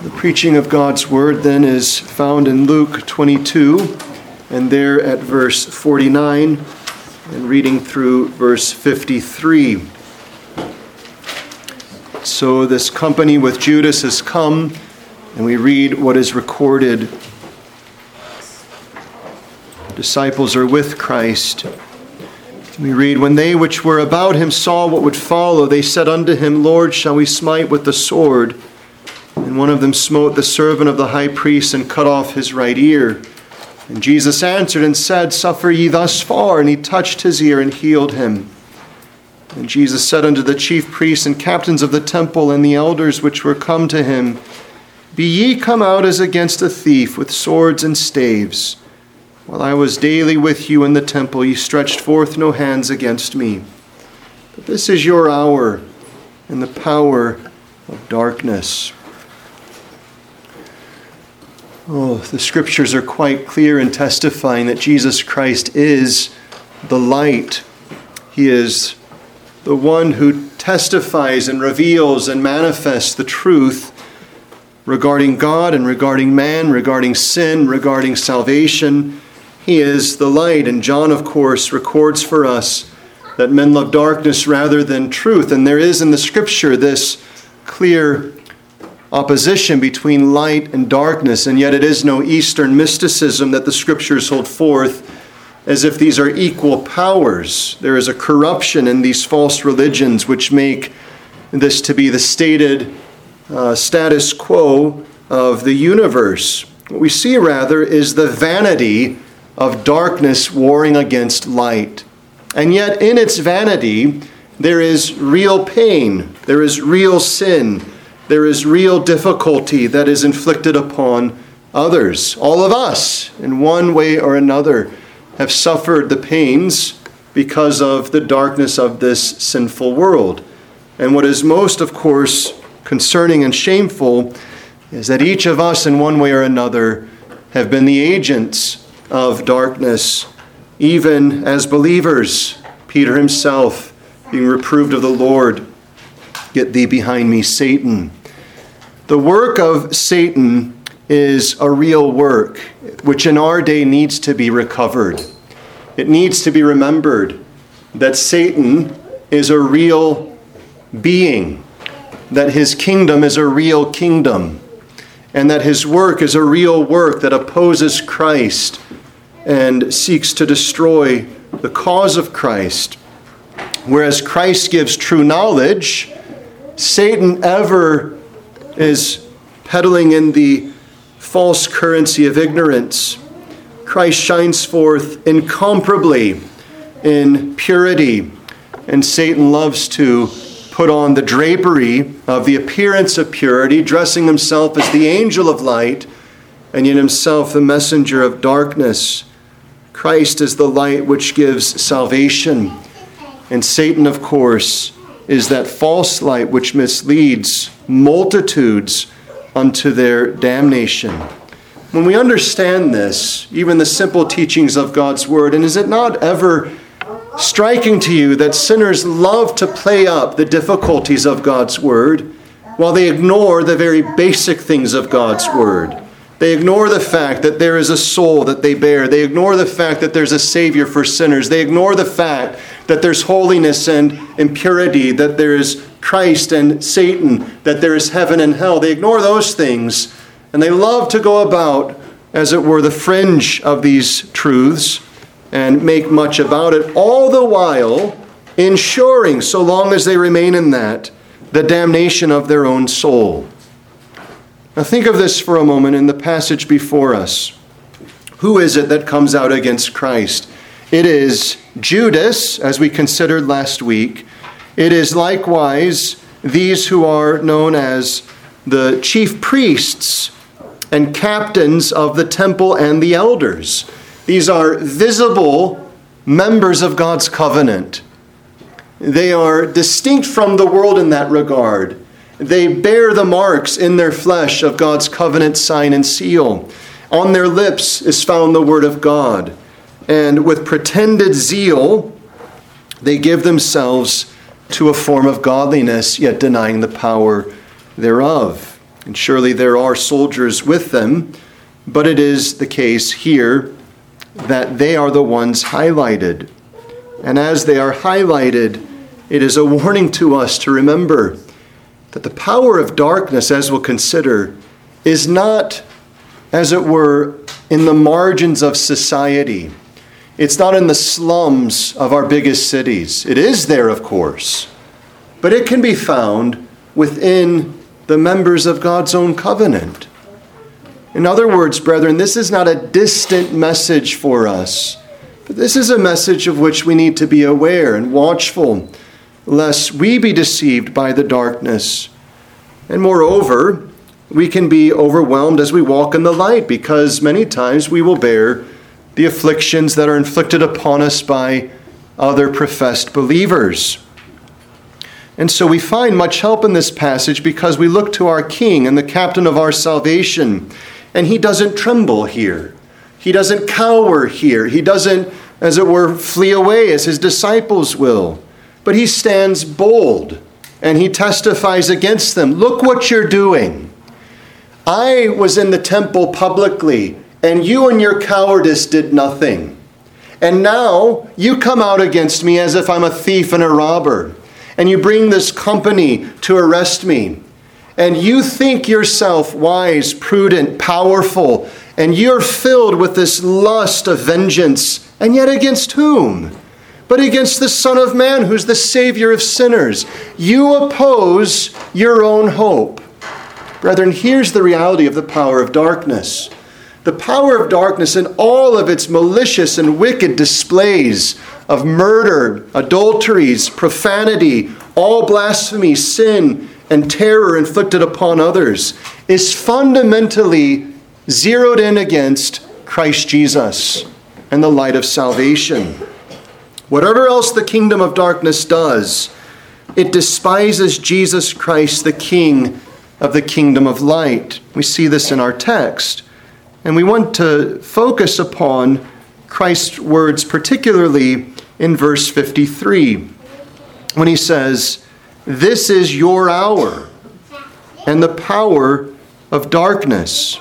The preaching of God's word then is found in Luke 22 and there at verse 49 and reading through verse 53. So this company with Judas has come and we read what is recorded. Disciples are with Christ. We read, When they which were about him saw what would follow, they said unto him, Lord, shall we smite with the sword? And one of them smote the servant of the high priest and cut off his right ear. And Jesus answered and said, Suffer ye thus far. And he touched his ear and healed him. And Jesus said unto the chief priests and captains of the temple and the elders which were come to him, Be ye come out as against a thief with swords and staves. While I was daily with you in the temple, ye stretched forth no hands against me. But this is your hour and the power of darkness. Oh, the scriptures are quite clear in testifying that Jesus Christ is the light. He is the one who testifies and reveals and manifests the truth regarding God and regarding man, regarding sin, regarding salvation. He is the light. And John, of course, records for us that men love darkness rather than truth. And there is in the scripture this clear opposition between light and darkness, and yet it is no Eastern mysticism that the scriptures hold forth as if these are equal powers. There is a corruption in these false religions which make this to be the stated uh, status quo of the universe. What we see rather is the vanity of darkness warring against light. And yet, in its vanity, there is real pain, there is real sin there is real difficulty that is inflicted upon others. All of us, in one way or another, have suffered the pains because of the darkness of this sinful world. And what is most, of course, concerning and shameful is that each of us, in one way or another, have been the agents of darkness, even as believers. Peter himself being reproved of the Lord, Get thee behind me, Satan. The work of Satan is a real work, which in our day needs to be recovered. It needs to be remembered that Satan is a real being, that his kingdom is a real kingdom, and that his work is a real work that opposes Christ and seeks to destroy the cause of Christ. Whereas Christ gives true knowledge, Satan ever is peddling in the false currency of ignorance. Christ shines forth incomparably in purity, and Satan loves to put on the drapery of the appearance of purity, dressing himself as the angel of light, and yet himself the messenger of darkness. Christ is the light which gives salvation, and Satan, of course, is that false light which misleads multitudes unto their damnation. When we understand this, even the simple teachings of God's Word, and is it not ever striking to you that sinners love to play up the difficulties of God's Word while they ignore the very basic things of God's Word? They ignore the fact that there is a soul that they bear. They ignore the fact that there's a Savior for sinners. They ignore the fact that there's holiness and impurity, that there is Christ and Satan, that there is heaven and hell. They ignore those things and they love to go about, as it were, the fringe of these truths and make much about it, all the while ensuring, so long as they remain in that, the damnation of their own soul. Now, think of this for a moment in the passage before us. Who is it that comes out against Christ? It is Judas, as we considered last week. It is likewise these who are known as the chief priests and captains of the temple and the elders. These are visible members of God's covenant. They are distinct from the world in that regard. They bear the marks in their flesh of God's covenant sign and seal. On their lips is found the word of God. And with pretended zeal, they give themselves to a form of godliness, yet denying the power thereof. And surely there are soldiers with them, but it is the case here that they are the ones highlighted. And as they are highlighted, it is a warning to us to remember that the power of darkness, as we'll consider, is not, as it were, in the margins of society. It's not in the slums of our biggest cities. It is there, of course, but it can be found within the members of God's own covenant. In other words, brethren, this is not a distant message for us, but this is a message of which we need to be aware and watchful, lest we be deceived by the darkness. And moreover, we can be overwhelmed as we walk in the light, because many times we will bear the afflictions that are inflicted upon us by other professed believers. And so we find much help in this passage because we look to our King and the captain of our salvation and he doesn't tremble here. He doesn't cower here. He doesn't, as it were, flee away as his disciples will. But he stands bold and he testifies against them. Look what you're doing. I was in the temple publicly, and you and your cowardice did nothing. And now you come out against me as if I'm a thief and a robber, and you bring this company to arrest me and you think yourself wise, prudent, powerful, and you're filled with this lust of vengeance, and yet against whom? But against the Son of Man, who's the Savior of sinners. You oppose your own hope. Brethren, here's the reality of the power of darkness. The power of darkness in all of its malicious and wicked displays of murder, adulteries, profanity, all blasphemy, sin, and terror inflicted upon others is fundamentally zeroed in against Christ Jesus and the light of salvation. Whatever else the kingdom of darkness does, it despises Jesus Christ, the King of the kingdom of light. We see this in our text. And we want to focus upon Christ's words, particularly in verse 53, when he says, this is your hour and the power of darkness.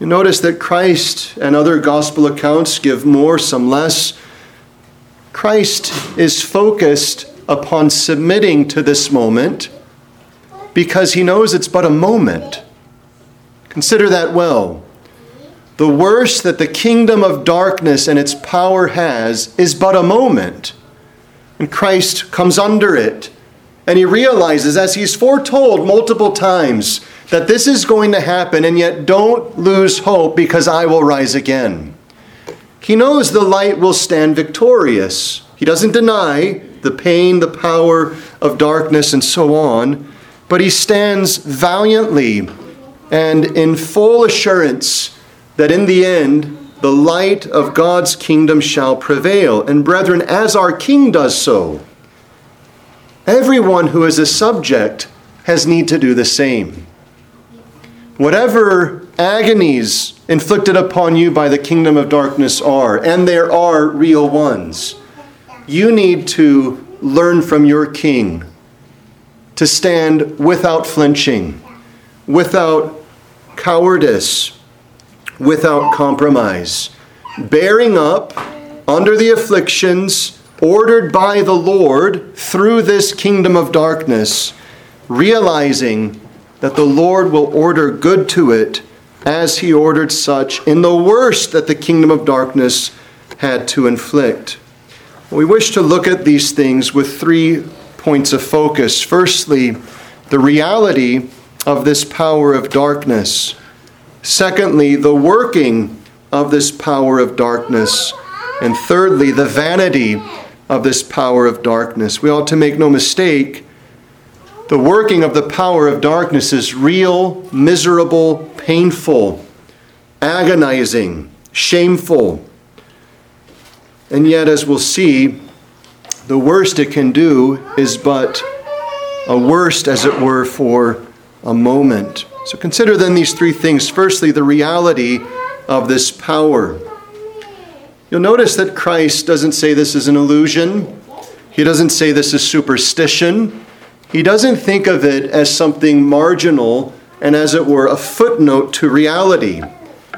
You notice that Christ and other gospel accounts give more, some less. Christ is focused upon submitting to this moment because he knows it's but a moment. Consider that well. The worst that the kingdom of darkness and its power has is but a moment. And Christ comes under it and he realizes, as he's foretold multiple times, that this is going to happen, and yet don't lose hope because I will rise again. He knows the light will stand victorious. He doesn't deny the pain, the power of darkness, and so on, but he stands valiantly and in full assurance that in the end, the light of God's kingdom shall prevail. And brethren, as our King does so, Everyone who is a subject has need to do the same. Whatever agonies inflicted upon you by the kingdom of darkness are, and there are real ones, you need to learn from your king to stand without flinching, without cowardice, without compromise, bearing up under the afflictions ordered by the Lord through this kingdom of darkness, realizing that the Lord will order good to it as he ordered such in the worst that the kingdom of darkness had to inflict. We wish to look at these things with three points of focus. Firstly, the reality of this power of darkness. Secondly, the working of this power of darkness. And thirdly, the vanity of this power of darkness. We ought to make no mistake. The working of the power of darkness is real, miserable, painful, agonizing, shameful. And yet, as we'll see, the worst it can do is but a worst, as it were, for a moment. So consider then these three things. Firstly, the reality of this power. You'll notice that Christ doesn't say this is an illusion. He doesn't say this is superstition. He doesn't think of it as something marginal and, as it were, a footnote to reality.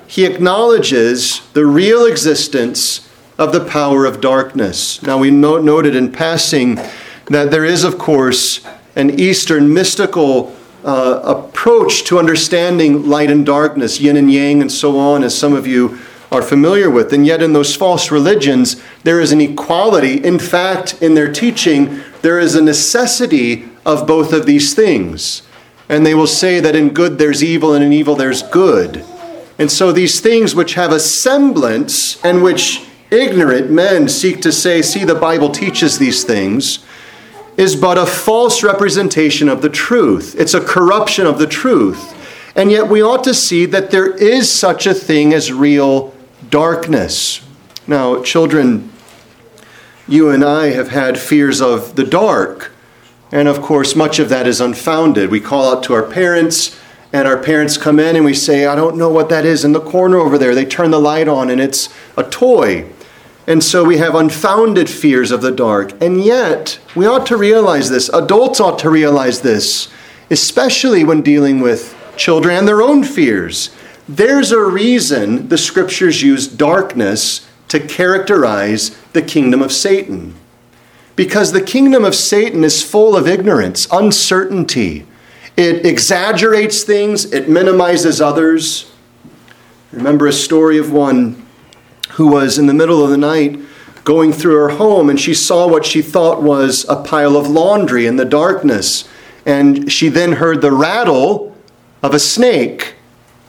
He acknowledges the real existence of the power of darkness. Now, we noted in passing that there is, of course, an Eastern mystical uh, approach to understanding light and darkness, yin and yang, and so on, as some of you are familiar with. And yet, in those false religions, there is an equality. In fact, in their teaching, there is a necessity of both of these things. And they will say that in good there's evil, and in evil there's good. And so, these things which have a semblance and which ignorant men seek to say, see, the Bible teaches these things, is but a false representation of the truth. It's a corruption of the truth. And yet we ought to see that there is such a thing as real darkness. Now, children, you and I have had fears of the dark. And of course, much of that is unfounded. We call out to our parents, and our parents come in and we say, I don't know what that is in the corner over there. They turn the light on, and it's a toy. And so we have unfounded fears of the dark. And yet, we ought to realize this. Adults ought to realize this, especially when dealing with children and their own fears. There's a reason the scriptures use darkness to characterize the kingdom of Satan. Because the kingdom of Satan is full of ignorance, uncertainty. It exaggerates things, it minimizes others. Remember a story of one who was in the middle of the night going through her home and she saw what she thought was a pile of laundry in the darkness. And she then heard the rattle of a snake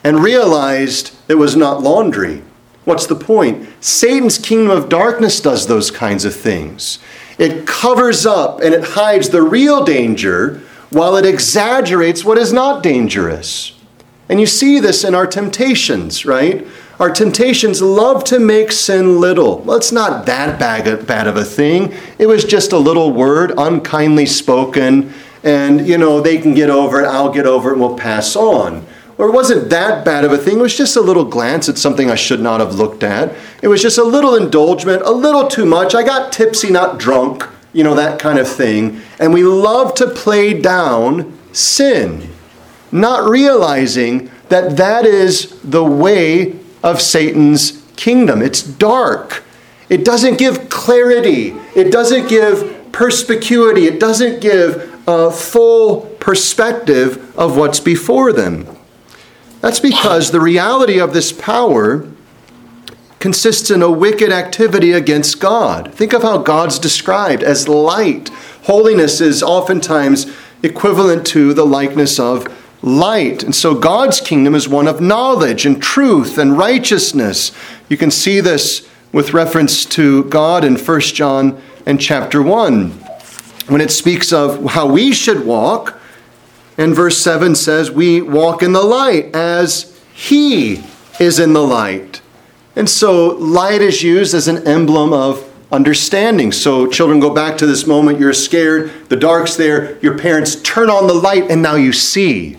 and realized it was not laundry. What's the point? Satan's kingdom of darkness does those kinds of things. It covers up and it hides the real danger while it exaggerates what is not dangerous. And you see this in our temptations, right? Our temptations love to make sin little. Well, it's not that bad of a thing. It was just a little word, unkindly spoken, and, you know, they can get over it, I'll get over it, and we'll pass on. Or it wasn't that bad of a thing. It was just a little glance at something I should not have looked at. It was just a little indulgement, a little too much. I got tipsy, not drunk, you know, that kind of thing. And we love to play down sin, not realizing that that is the way of Satan's kingdom. It's dark. It doesn't give clarity. It doesn't give perspicuity. It doesn't give a full perspective of what's before them. That's because the reality of this power consists in a wicked activity against God. Think of how God's described as light. Holiness is oftentimes equivalent to the likeness of light. And so God's kingdom is one of knowledge and truth and righteousness. You can see this with reference to God in 1 John and chapter 1 when it speaks of how we should walk. And verse 7 says, We walk in the light as He is in the light. And so light is used as an emblem of understanding. So children go back to this moment you're scared, the dark's there, your parents turn on the light, and now you see.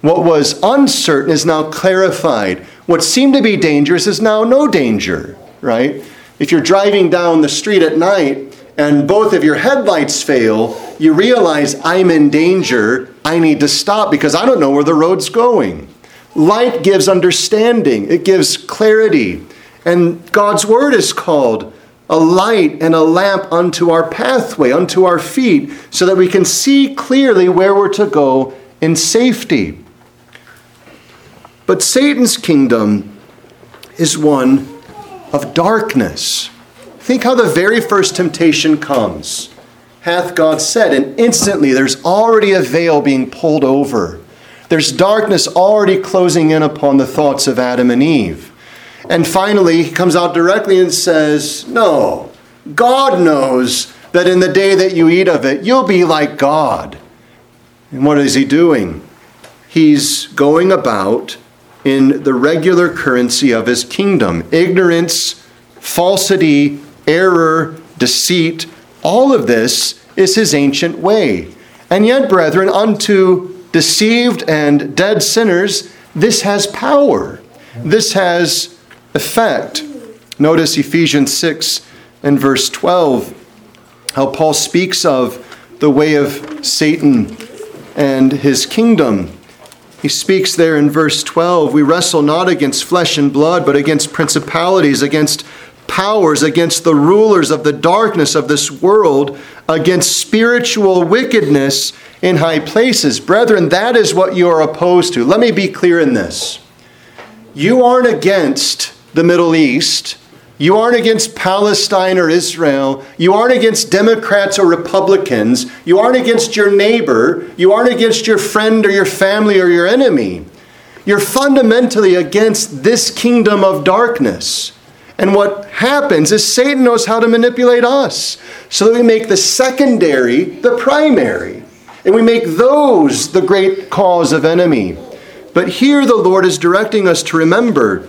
What was uncertain is now clarified. What seemed to be dangerous is now no danger, right? If you're driving down the street at night and both of your headlights fail, you realize I'm in danger. I need to stop because I don't know where the road's going. Light gives understanding, it gives clarity. And God's word is called a light and a lamp unto our pathway, unto our feet, so that we can see clearly where we're to go in safety. But Satan's kingdom is one of darkness. Think how the very first temptation comes. Hath God said, and instantly there's already a veil being pulled over. There's darkness already closing in upon the thoughts of Adam and Eve. And finally, he comes out directly and says, No, God knows that in the day that you eat of it, you'll be like God. And what is he doing? He's going about in the regular currency of his kingdom ignorance, falsity, error, deceit. All of this is his ancient way. And yet, brethren, unto deceived and dead sinners, this has power. This has effect. Notice Ephesians 6 and verse 12, how Paul speaks of the way of Satan and his kingdom. He speaks there in verse 12 We wrestle not against flesh and blood, but against principalities, against powers, against the rulers of the darkness of this world, against spiritual wickedness in high places. Brethren, that is what you are opposed to. Let me be clear in this. You aren't against the Middle East. You aren't against Palestine or Israel. You aren't against Democrats or Republicans. You aren't against your neighbor. You aren't against your friend or your family or your enemy. You're fundamentally against this kingdom of darkness. And what happens is Satan knows how to manipulate us so that we make the secondary the primary. And we make those the great cause of enemy. But here the Lord is directing us to remember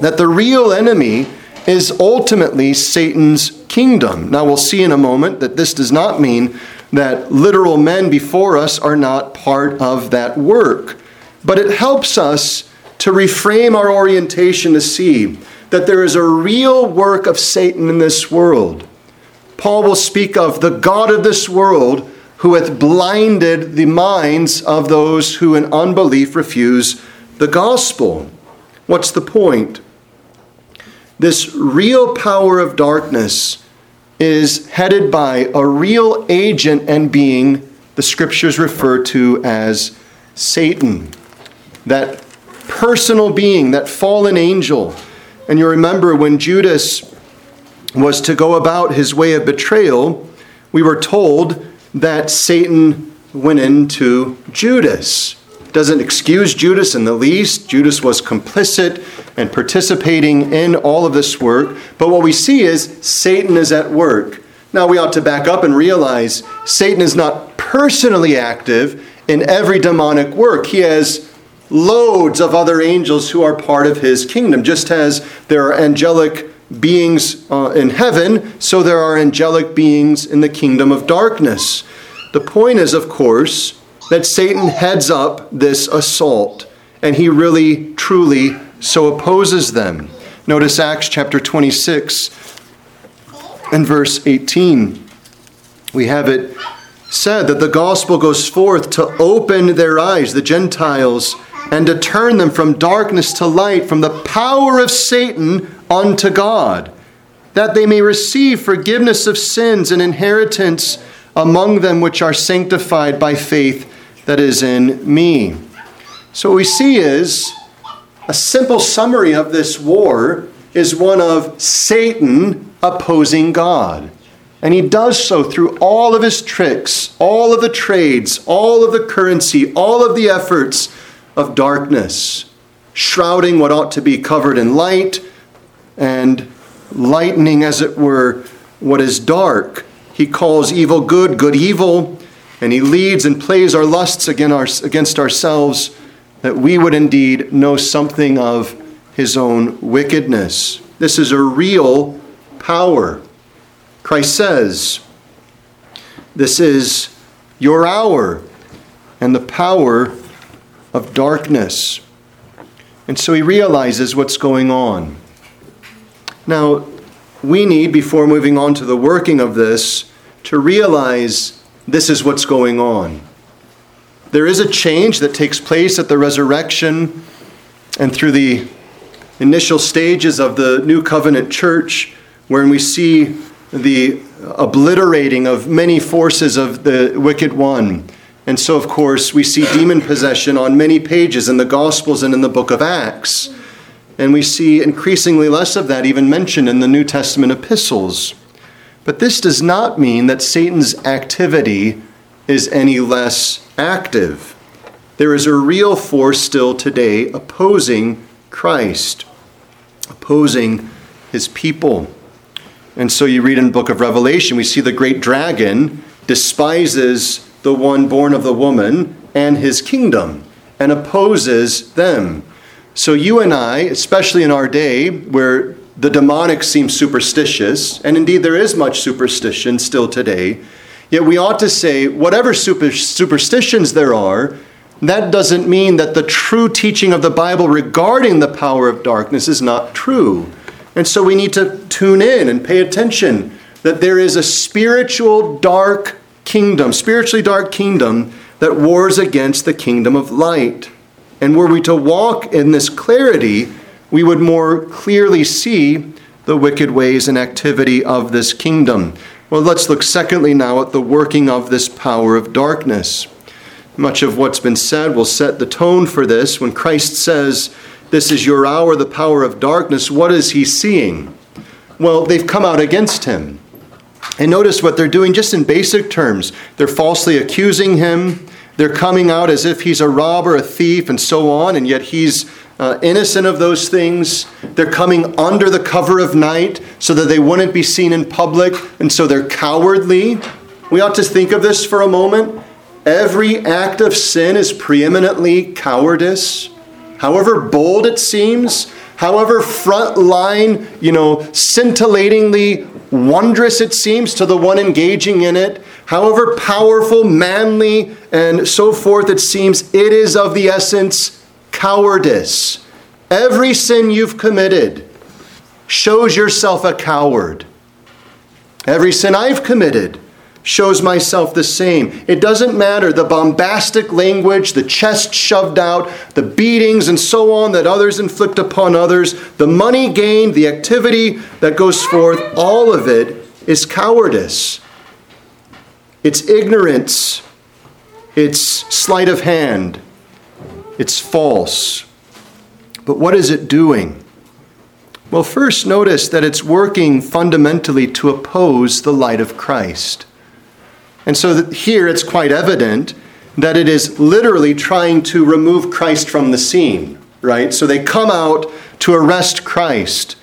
that the real enemy is ultimately Satan's kingdom. Now, we'll see in a moment that this does not mean that literal men before us are not part of that work, but it helps us to reframe our orientation to see that there is a real work of Satan in this world. Paul will speak of the God of this world who hath blinded the minds of those who in unbelief refuse the gospel. What's the point? This real power of darkness is headed by a real agent and being the scriptures refer to as Satan. That personal being, that fallen angel. And you remember when Judas was to go about his way of betrayal, we were told that Satan went into Judas doesn't excuse Judas in the least. Judas was complicit and participating in all of this work. But what we see is Satan is at work. Now we ought to back up and realize Satan is not personally active in every demonic work. He has loads of other angels who are part of his kingdom. Just as there are angelic beings uh, in heaven, so there are angelic beings in the kingdom of darkness. The point is, of course, that Satan heads up this assault, and he really, truly so opposes them. Notice Acts chapter 26 and verse 18. We have it said that the gospel goes forth to open their eyes, the Gentiles, and to turn them from darkness to light, from the power of Satan unto God, that they may receive forgiveness of sins and inheritance among them which are sanctified by faith that is in me. So, what we see is a simple summary of this war is one of Satan opposing God. And he does so through all of his tricks, all of the trades, all of the currency, all of the efforts of darkness, shrouding what ought to be covered in light and lightening, as it were, what is dark. He calls evil good, good evil, and he leads and plays our lusts against ourselves that we would indeed know something of his own wickedness. This is a real power. Christ says, This is your hour and the power of darkness. And so he realizes what's going on. Now, we need, before moving on to the working of this, to realize this is what's going on. There is a change that takes place at the resurrection and through the initial stages of the New Covenant church, wherein we see the obliterating of many forces of the wicked one. And so, of course, we see demon possession on many pages in the Gospels and in the book of Acts. And we see increasingly less of that even mentioned in the New Testament epistles. But this does not mean that Satan's activity is any less active. There is a real force still today opposing Christ, opposing his people. And so you read in the book of Revelation, we see the great dragon despises the one born of the woman and his kingdom and opposes them. So you and I, especially in our day where the demonic seems superstitious, and indeed there is much superstition still today. Yet we ought to say, whatever super, superstitions there are, that doesn't mean that the true teaching of the Bible regarding the power of darkness is not true. And so we need to tune in and pay attention that there is a spiritual dark kingdom, spiritually dark kingdom that wars against the kingdom of light. And were we to walk in this clarity, we would more clearly see the wicked ways and activity of this kingdom. Well, let's look secondly now at the working of this power of darkness. Much of what's been said will set the tone for this. When Christ says, This is your hour, the power of darkness, what is he seeing? Well, they've come out against him. And notice what they're doing just in basic terms. They're falsely accusing him. They're coming out as if he's a robber, a thief, and so on, and yet he's uh, innocent of those things. They're coming under the cover of night so that they wouldn't be seen in public, and so they're cowardly. We ought to think of this for a moment. Every act of sin is preeminently cowardice. However bold it seems, however front line, you know, scintillatingly wondrous it seems to the one engaging in it, however powerful, manly, and so forth it seems, it is of the essence cowardice. Every sin you've committed shows yourself a coward. Every sin I've committed shows myself the same. It doesn't matter the bombastic language, the chest shoved out, the beatings and so on that others inflict upon others, the money gained, the activity that goes forth, all of it is cowardice. It's ignorance. It's sleight of hand. It's false. But what is it doing? Well, first, notice that it's working fundamentally to oppose the light of Christ. And so here it's quite evident that it is literally trying to remove Christ from the scene, right? So they come out to arrest Christ.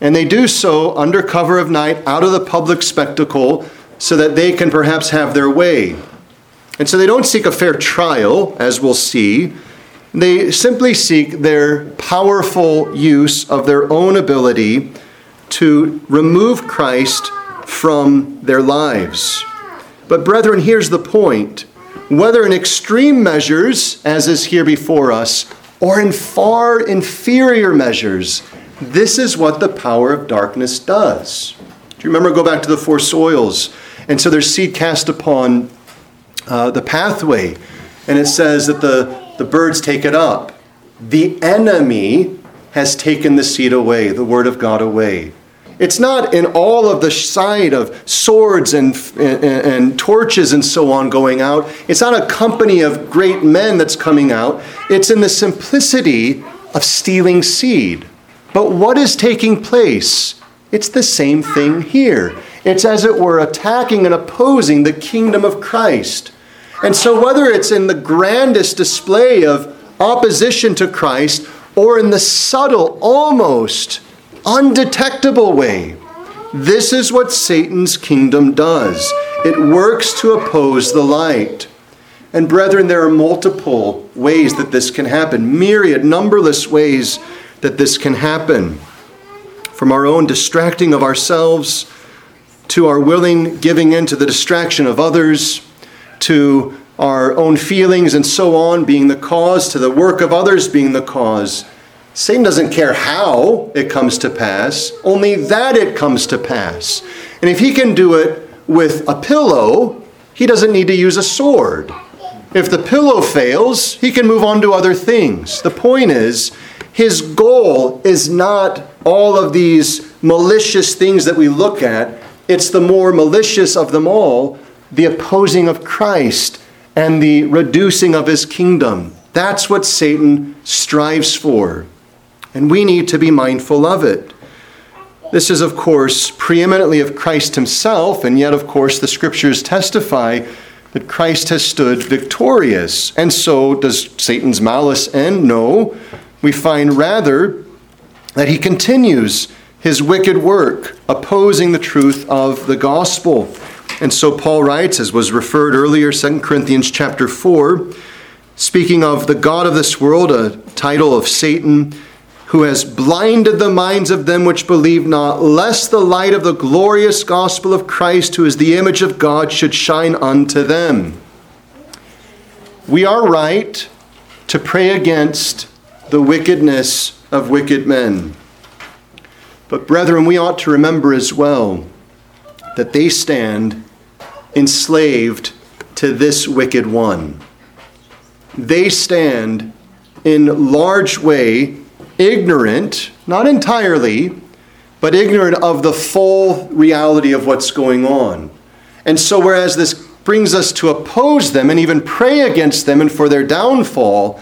And they do so under cover of night, out of the public spectacle, so that they can perhaps have their way. And so they don't seek a fair trial, as we'll see. They simply seek their powerful use of their own ability to remove Christ from their lives. But, brethren, here's the point. Whether in extreme measures, as is here before us, or in far inferior measures, this is what the power of darkness does. Do you remember? Go back to the four soils. And so there's seed cast upon uh, the pathway, and it says that the, the birds take it up. The enemy has taken the seed away, the word of God away. It's not in all of the sight of swords and, and, and, torches and so on going out. It's not a company of great men that's coming out. It's in the simplicity of stealing seed. But what is taking place? It's the same thing here. It's as it were attacking and opposing the kingdom of Christ. And so, whether it's in the grandest display of opposition to Christ or in the subtle, almost undetectable way. This is what Satan's kingdom does it works to oppose the light. And brethren, there are multiple ways that this can happen, myriad, numberless ways that this can happen. From our own distracting of ourselves to our willing giving in to the distraction of others, to our own feelings and so on being the cause, to the work of others being the cause. Satan doesn't care how it comes to pass, only that it comes to pass. And if he can do it with a pillow, he doesn't need to use a sword. If the pillow fails, he can move on to other things. The point is, his goal is not all of these malicious things that we look at, it's the more malicious of them all the opposing of Christ and the reducing of his kingdom. That's what Satan strives for and we need to be mindful of it. This is, of course, preeminently of Christ himself, and yet, of course, the scriptures testify that Christ has stood victorious. And so, does Satan's malice end? No. We find rather that he continues his wicked work, opposing the truth of the gospel. And so Paul writes, as was referred earlier, 2 Corinthians chapter 4, speaking of the God of this world, a title of Satan who has blinded the minds of them which believe not, lest the light of the glorious gospel of Christ, who is the image of God, should shine unto them. We are right to pray against the wickedness of wicked men. But, brethren, we ought to remember as well that they stand enslaved to this wicked one. They stand in large way ignorant, not entirely, but ignorant of the full reality of what's going on. And so, whereas this brings us to oppose them and even pray against them and for their downfall,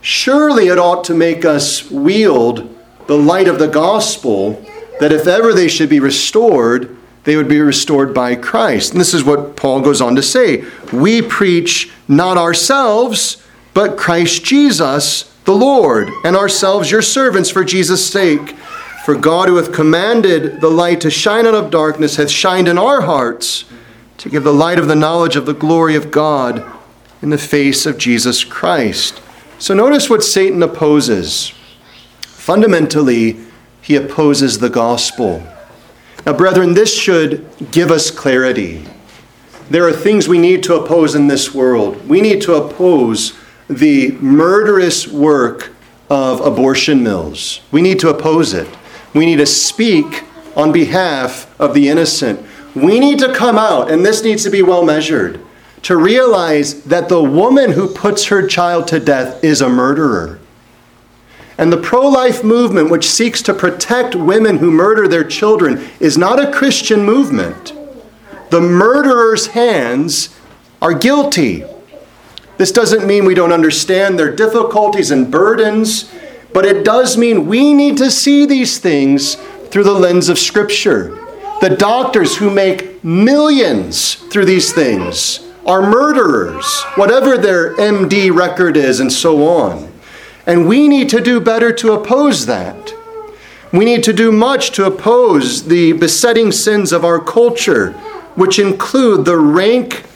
surely it ought to make us wield the light of the gospel that if ever they should be restored, they would be restored by Christ. And this is what Paul goes on to say We preach not ourselves, but Christ Jesus, the Lord, and ourselves your servants for Jesus' sake. For God, who hath commanded the light to shine out of darkness, hath shined in our hearts to give the light of the knowledge of the glory of God in the face of Jesus Christ. So notice what Satan opposes. Fundamentally, he opposes the gospel. Now, brethren, this should give us clarity. There are things we need to oppose in this world. We need to oppose the murderous work of abortion mills. We need to oppose it. We need to speak on behalf of the innocent. We need to come out, and this needs to be well measured, to realize that the woman who puts her child to death is a murderer. And the pro life movement, which seeks to protect women who murder their children, is not a Christian movement. The murderer's hands are guilty. This doesn't mean we don't understand their difficulties and burdens, but it does mean we need to see these things through the lens of Scripture. The doctors who make millions through these things are murderers, whatever their MD record is, and so on. And we need to do better to oppose that. We need to do much to oppose the besetting sins of our culture, which include the rank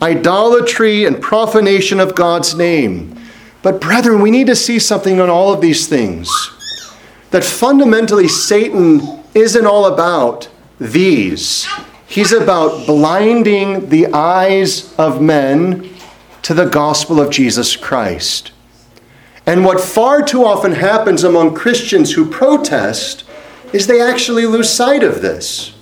idolatry and profanation of God's name but, brethren, we need to see something on all of these things. That fundamentally, Satan isn't all about these. He's about blinding the eyes of men to the gospel of Jesus Christ. And what far too often happens among Christians who protest is they actually lose sight of this.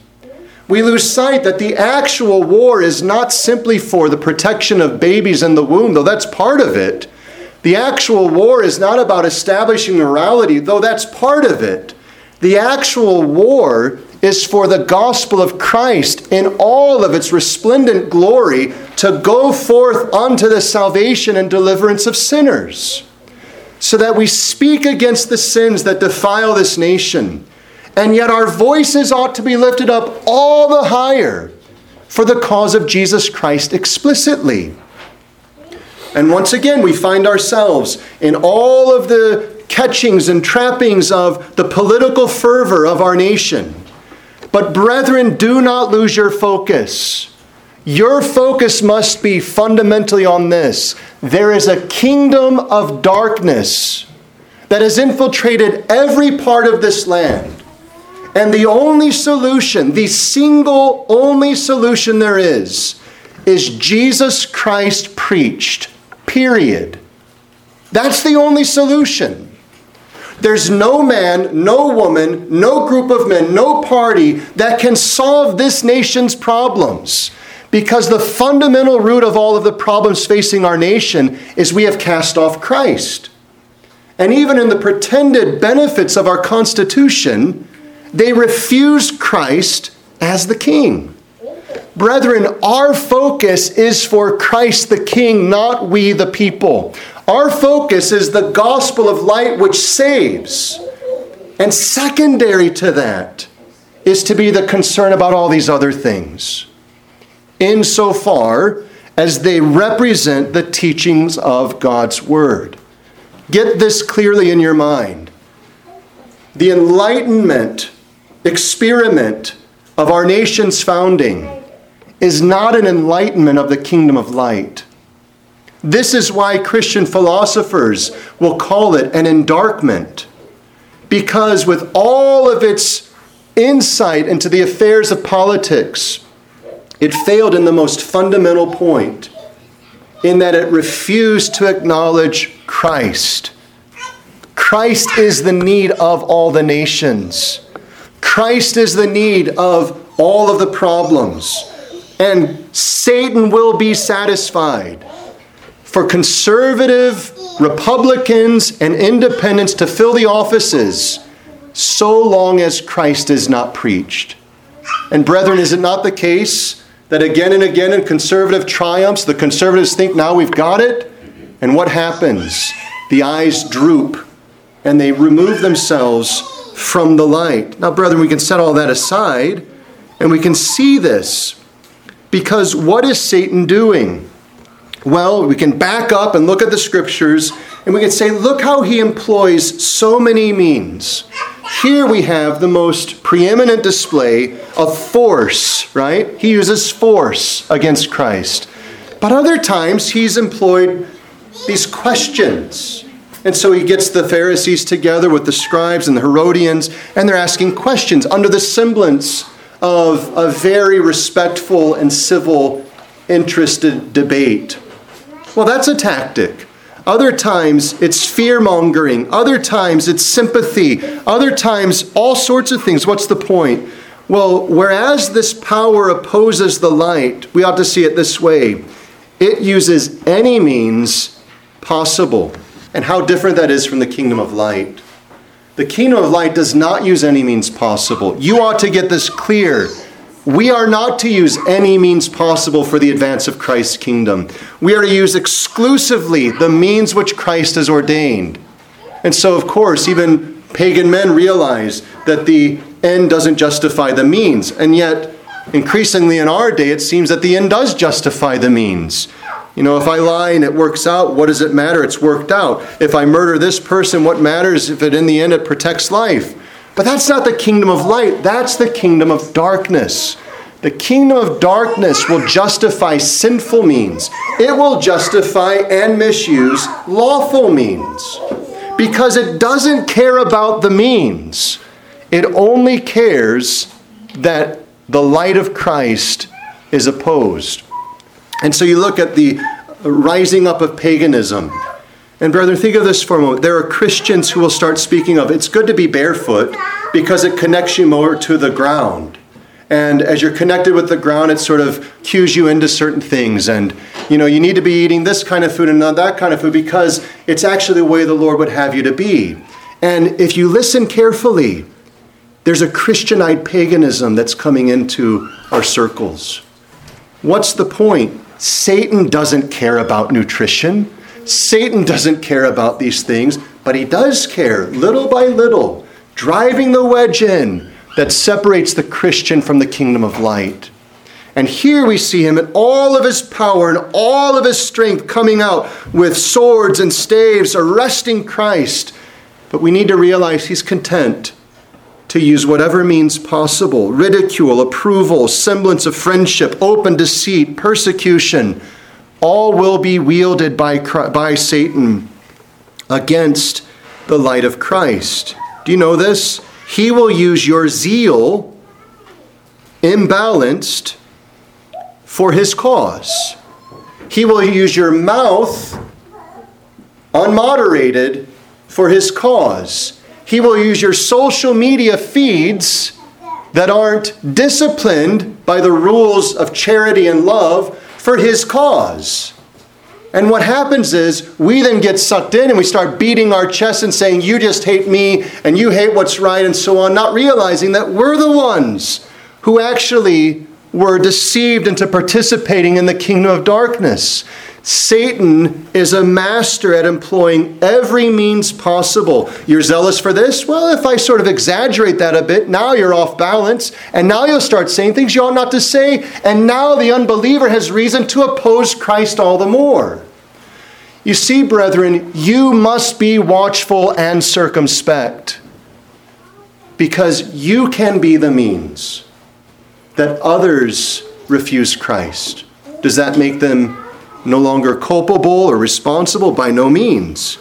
We lose sight that the actual war is not simply for the protection of babies in the womb, though that's part of it. The actual war is not about establishing morality, though that's part of it. The actual war is for the gospel of Christ in all of its resplendent glory to go forth unto the salvation and deliverance of sinners, so that we speak against the sins that defile this nation. And yet our voices ought to be lifted up all the higher for the cause of Jesus Christ explicitly. And once again, we find ourselves in all of the catchings and trappings of the political fervor of our nation. But, brethren, do not lose your focus. Your focus must be fundamentally on this there is a kingdom of darkness that has infiltrated every part of this land. And the only solution, the single only solution there is, is Jesus Christ preached Period. That's the only solution. There's no man, no woman, no group of men, no party that can solve this nation's problems. Because the fundamental root of all of the problems facing our nation is we have cast off Christ. And even in the pretended benefits of our Constitution, they refuse Christ as the King. Brethren, our focus is for Christ the King, not we the people. Our focus is the gospel of light which saves. And secondary to that is to be the concern about all these other things, insofar as they represent the teachings of God's Word. Get this clearly in your mind. The Enlightenment experiment of our nation's founding is not an enlightenment of the kingdom of light. This is why Christian philosophers will call it an endarkment, because with all of its insight into the affairs of politics, it failed in the most fundamental point, in that it refused to acknowledge Christ. Christ is the need of all the nations. Christ is the need of all of the problems and Satan will be satisfied. For conservative Republicans and independents to fill the offices so long as Christ is not preached. And brethren, is it not the case that again and again in conservative triumphs, the conservatives think now we've got it? And what happens? The eyes droop and they remove themselves from the light. Now, brethren, we can set all that aside and we can see this because what is Satan doing? Well, we can back up and look at the scriptures and we can say, look how he employs so many means. Here we have the most preeminent display of force, right? He uses force against Christ. But other times he's employed these questions. And so he gets the Pharisees together with the scribes and the Herodians, and they're asking questions under the semblance of a very respectful and civil, interested debate. Well, that's a tactic. Other times it's fear mongering. Other times it's sympathy. Other times all sorts of things. What's the point? Well, whereas this power opposes the light, we ought to see it this way it uses any means possible. And how different that is from the kingdom of light. The kingdom of light does not use any means possible. You ought to get this clear. We are not to use any means possible for the advance of Christ's kingdom. We are to use exclusively the means which Christ has ordained. And so, of course, even pagan men realize that the end doesn't justify the means. And yet, increasingly in our day, it seems that the end does justify the means. You know, if I lie and it works out, what does it matter? It's worked out. If I murder this person, what matters if it in the end it protects life? But that's not the kingdom of light, that's the kingdom of darkness. The kingdom of darkness will justify sinful means. It will justify and misuse lawful means. Because it doesn't care about the means. It only cares that the light of Christ is opposed. And so you look at the rising up of paganism. And, brother, think of this for a moment. There are Christians who will start speaking of it's good to be barefoot because it connects you more to the ground. And as you're connected with the ground, it sort of cues you into certain things. And, you know, you need to be eating this kind of food and not that kind of food because it's actually the way the Lord would have you to be. And if you listen carefully, there's a Christianite paganism that's coming into our circles. What's the point? Satan doesn't care about nutrition. Satan doesn't care about these things, but he does care little by little, driving the wedge in that separates the Christian from the kingdom of light. And here we see him in all of his power and all of his strength coming out with swords and staves, arresting Christ. But we need to realize he's content to use whatever means possible ridicule, approval, semblance of friendship, open deceit, persecution all will be wielded by, by Satan against the light of Christ. Do you know this? He will use your zeal imbalanced for his cause. He will use your mouth unmoderated for his cause. He will use your social media feeds that aren't disciplined by the rules of charity and love for his cause. And what happens is we then get sucked in and we start beating our chests and saying, You just hate me and you hate what's right and so on, not realizing that we're the ones who actually were deceived into participating in the kingdom of darkness. Satan is a master at employing every means possible. You're zealous for this? Well, if I sort of exaggerate that a bit, now you're off balance, and now you'll start saying things you ought not to say, and now the unbeliever has reason to oppose Christ all the more. You see, brethren, you must be watchful and circumspect because you can be the means that others refuse Christ. Does that make them no longer culpable or responsible? By no means.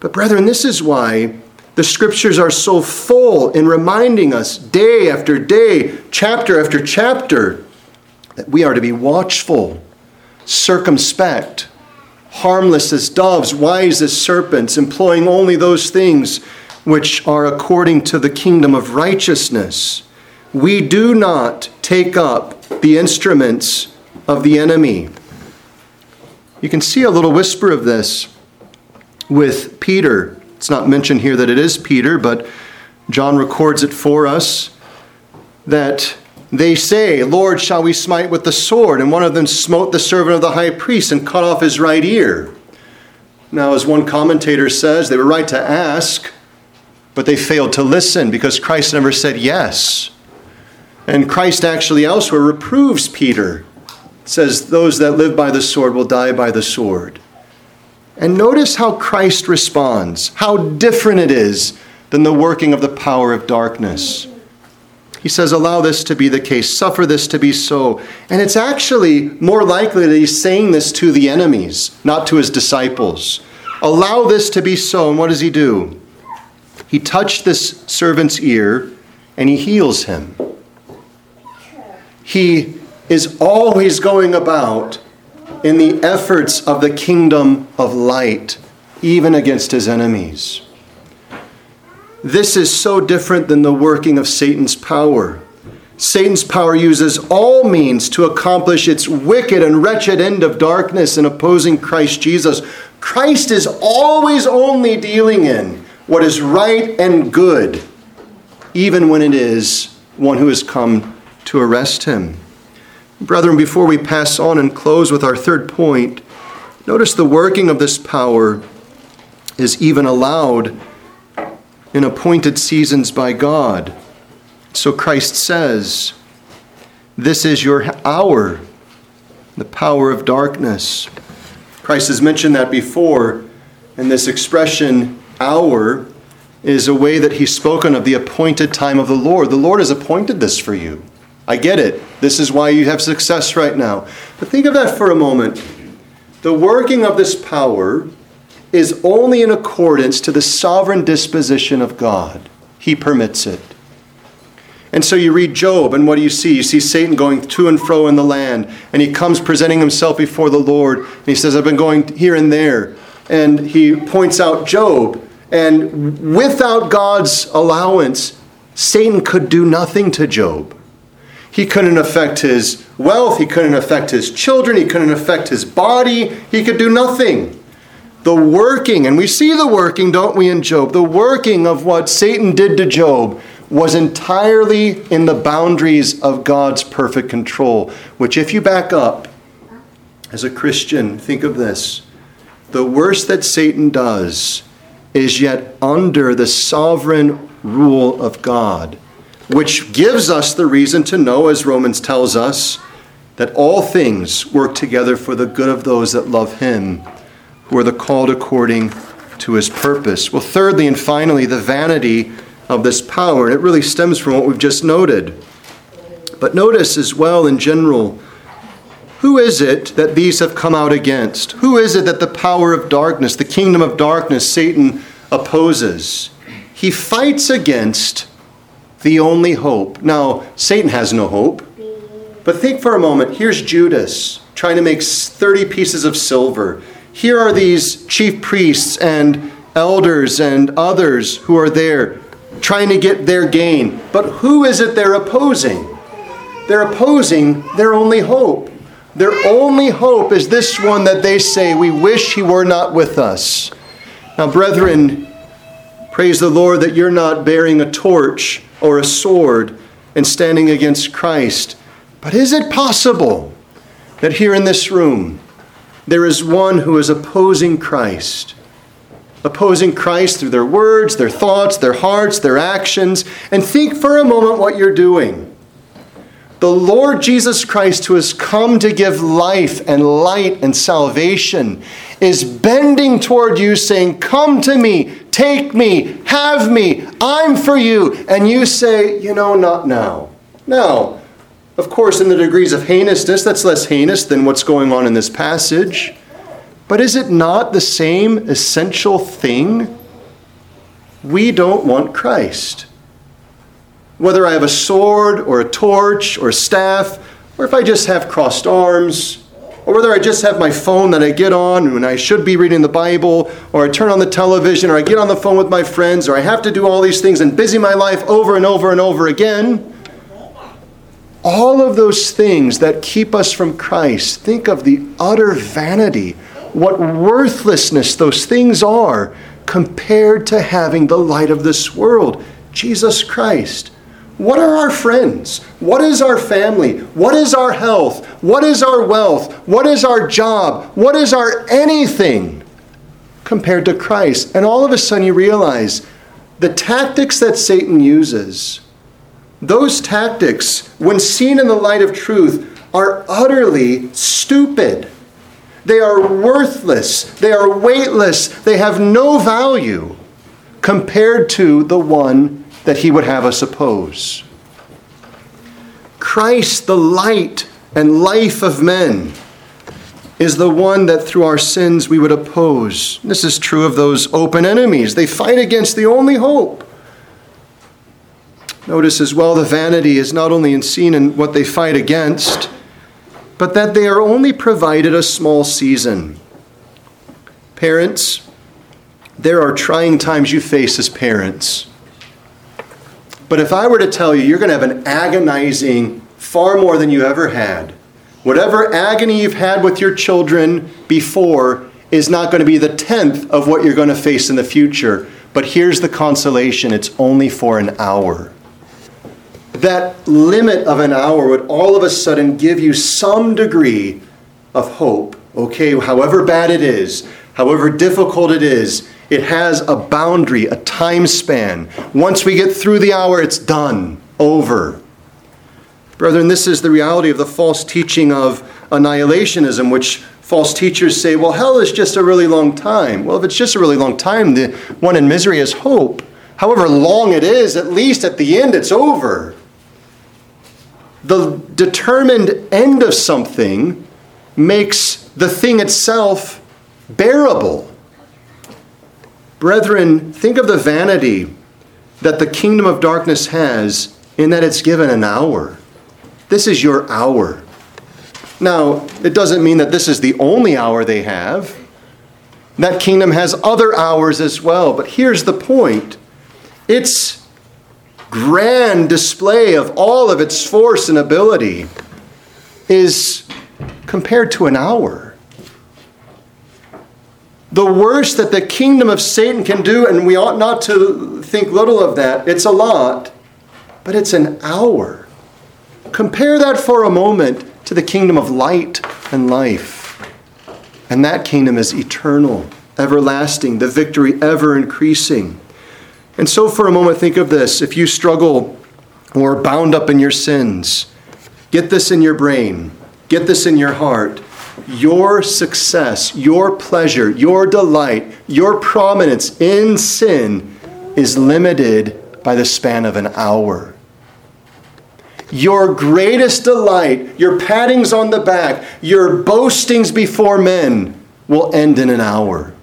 But, brethren, this is why the scriptures are so full in reminding us day after day, chapter after chapter, that we are to be watchful, circumspect, harmless as doves, wise as serpents, employing only those things which are according to the kingdom of righteousness. We do not take up the instruments of the enemy. You can see a little whisper of this with Peter. It's not mentioned here that it is Peter, but John records it for us that they say, Lord, shall we smite with the sword? And one of them smote the servant of the high priest and cut off his right ear. Now, as one commentator says, they were right to ask, but they failed to listen because Christ never said yes. And Christ actually elsewhere reproves Peter. It says, Those that live by the sword will die by the sword. And notice how Christ responds, how different it is than the working of the power of darkness. He says, Allow this to be the case, suffer this to be so. And it's actually more likely that he's saying this to the enemies, not to his disciples. Allow this to be so. And what does he do? He touched this servant's ear and he heals him. He is always going about in the efforts of the kingdom of light, even against his enemies. This is so different than the working of Satan's power. Satan's power uses all means to accomplish its wicked and wretched end of darkness in opposing Christ Jesus. Christ is always only dealing in what is right and good, even when it is one who has come to arrest him. Brethren, before we pass on and close with our third point, notice the working of this power is even allowed in appointed seasons by God. So Christ says, This is your hour, the power of darkness. Christ has mentioned that before, and this expression, hour, is a way that he's spoken of the appointed time of the Lord. The Lord has appointed this for you. I get it. This is why you have success right now. But think of that for a moment. The working of this power is only in accordance to the sovereign disposition of God. He permits it. And so you read Job, and what do you see? You see Satan going to and fro in the land, and he comes presenting himself before the Lord, and he says, I've been going here and there. And he points out Job, and without God's allowance, Satan could do nothing to Job. He couldn't affect his wealth, he couldn't affect his children, he couldn't affect his body, he could do nothing the working, and we see the working, don't we, in Job? The working of what Satan did to Job was entirely in the boundaries of God's perfect control, which, if you back up as a Christian, think of this. The worst that Satan does is yet under the sovereign rule of God, which gives us the reason to know, as Romans tells us, that all things work together for the good of those that love him who are the called according to his purpose. Well, thirdly and finally, the vanity of this power. And it really stems from what we've just noted. But notice as well, in general, who is it that these have come out against? Who is it that the power of darkness, the kingdom of darkness, Satan opposes? He fights against the only hope. Now, Satan has no hope. But think for a moment here's Judas trying to make 30 pieces of silver. Here are these chief priests and elders and others who are there trying to get their gain. But who is it they're opposing? They're opposing their only hope. Their only hope is this one that they say, We wish he were not with us. Now, brethren, praise the Lord that you're not bearing a torch or a sword and standing against Christ. But is it possible that here in this room, there is one who is opposing Christ. Opposing Christ through their words, their thoughts, their hearts, their actions. And think for a moment what you're doing. The Lord Jesus Christ, who has come to give life and light and salvation, is bending toward you, saying, Come to me, take me, have me, I'm for you. And you say, You know, not now. Now, of course, in the degrees of heinousness, that's less heinous than what's going on in this passage. But is it not the same essential thing? We don't want Christ. Whether I have a sword or a torch or a staff, or if I just have crossed arms, or whether I just have my phone that I get on when I should be reading the Bible, or I turn on the television, or I get on the phone with my friends, or I have to do all these things and busy my life over and over and over again all of those things that keep us from Christ, think of the utter vanity what worthlessness those things are compared to having the light of this world, Jesus Christ. What are our friends? What is our family? What is our health? What is our wealth? What is our job? What is our anything compared to Christ? And all of a sudden you realize the tactics that Satan uses, those tactics, when seen in the light of truth, are utterly stupid. They are worthless. They are weightless. They have no value compared to the one that he would have us oppose. Christ, the light and life of men, is the one that through our sins we would oppose. This is true of those open enemies. They fight against the only hope. Notice as well the vanity is not only in seen in what they fight against, but that they are only provided a small season. Parents, there are trying times you face as parents. But if I were to tell you you're going to have an agonizing, far more than you ever had, whatever agony you've had with your children before is not going to be the tenth of what you're going to face in the future. But here's the consolation it's only for an hour. That limit of an hour would all of a sudden give you some degree of hope. Okay, however bad it is, however difficult it is, it has a boundary, a time span. Once we get through the hour, it's done, over. Brethren, this is the reality of the false teaching of annihilationism, which false teachers say, well, hell is just a really long time. Well, if it's just a really long time, the one in misery has hope. However long it is, at least at the end, it's over. The determined end of something makes the thing itself bearable. Brethren, think of the vanity that the kingdom of darkness has in that it's given an hour. This is your hour. Now, it doesn't mean that this is the only hour they have. That kingdom has other hours as well. But here's the point its grand display of all of its force and ability is compared to an hour the worst that the kingdom of Satan can do, and we ought not to think little of that, it's a lot, but it's an hour. Compare that for a moment to the kingdom of light and life. And that kingdom is eternal, everlasting, the victory ever increasing. And so, for a moment, think of this. If you struggle or bound up in your sins, get this in your brain, get this in your heart your success, your pleasure, your delight, your prominence in sin is limited by the span of an hour. Your greatest delight, your pattings on the back, your boastings before men will end in an hour.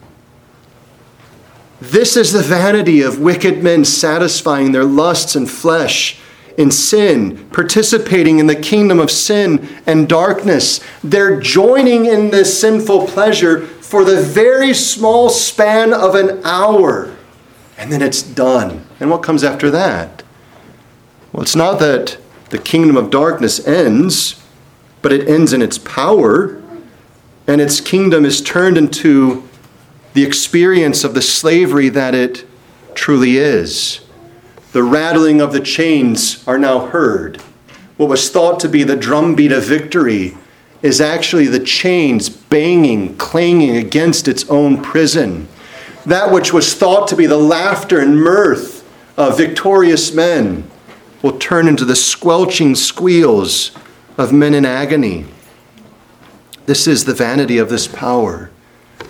This is the vanity of wicked men satisfying their lusts and flesh in sin, participating in the kingdom of sin and darkness. They're joining in this sinful pleasure for the very small span of an hour. And then it's done. And what comes after that? Well, it's not that the kingdom of darkness ends, but it ends in its power, and its kingdom is turned into the experience of the slavery that it truly is. The rattling of the chains are now heard. What was thought to be the drumbeat of victory is actually the chains banging, clanging against its own prison. That which was thought to be the laughter and mirth of victorious men will turn into the squelching squeals of men in agony. This is the vanity of this power.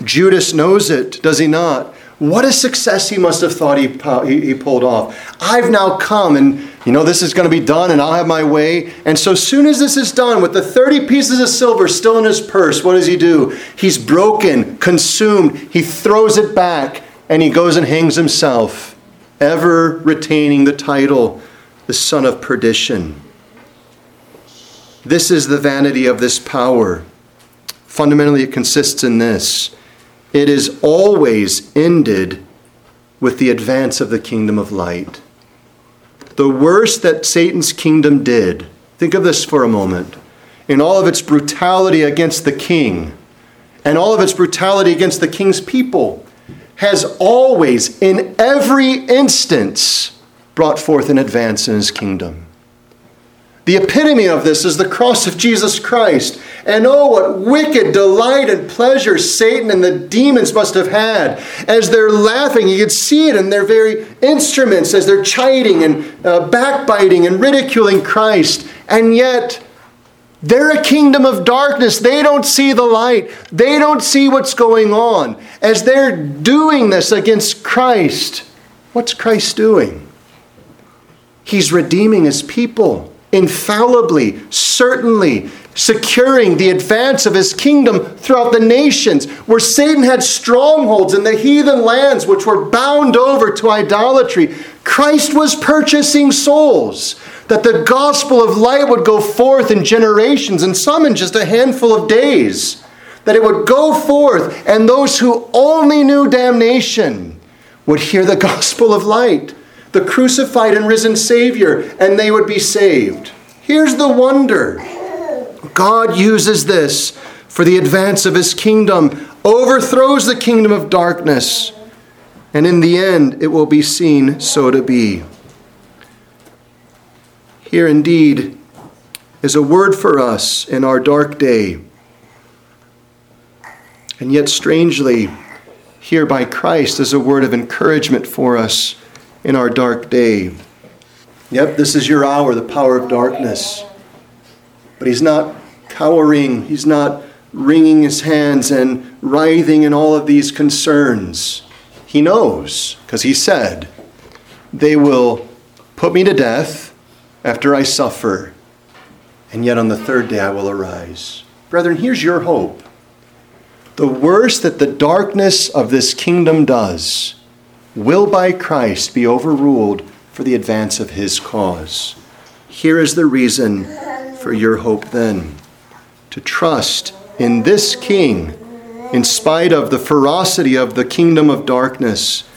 Judas knows it, does he not? What a success he must have thought he, he, pulled off. I've now come and, you know, this is going to be done and I'll have my way. And so soon as this is done, with the 30 pieces of silver still in his purse, what does he do? He's broken, consumed. He throws it back and he goes and hangs himself, ever retaining the title, the son of perdition. This is the vanity of this power. Fundamentally, it consists in this it is always ended with the advance of the kingdom of light. The worst that Satan's kingdom did, think of this for a moment, in all of its brutality against the king, and all of its brutality against the king's people has always, in every instance, brought forth an advance in his kingdom. The epitome of this is the cross of Jesus Christ. And oh, what wicked delight and pleasure Satan and the demons must have had as they're laughing. You could see it in their very instruments as they're chiding and uh, backbiting and ridiculing Christ. And yet, they're a kingdom of darkness. They don't see the light. They don't see what's going on. As they're doing this against Christ, what's Christ doing? He's redeeming his people infallibly, certainly, securing the advance of his kingdom throughout the nations, where Satan had strongholds in the heathen lands which were bound over to idolatry. Christ was purchasing souls, that the gospel of light would go forth in generations and some in just a handful of days. That it would go forth, and those who only knew damnation would hear the gospel of light the crucified and risen Savior, and they would be saved. Here's the wonder God uses this for the advance of his kingdom, overthrows the kingdom of darkness, and in the end it will be seen so to be. Here indeed is a word for us in our dark day. And yet, strangely, here by Christ is a word of encouragement for us in our dark day. Yep, this is your hour, the power of darkness. But he's not cowering, he's not wringing his hands and writhing in all of these concerns. He knows, because he said, They will put me to death after I suffer, and yet on the third day I will arise. Brethren, here's your hope. The worst that the darkness of this kingdom does will by Christ be overruled for the advance of his cause. Here is the reason for your hope then to trust in this King, in spite of the ferocity of the kingdom of darkness,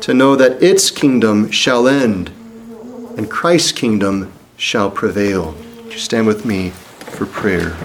to know that its kingdom shall end and Christ's kingdom shall prevail. Would you stand with me for prayer?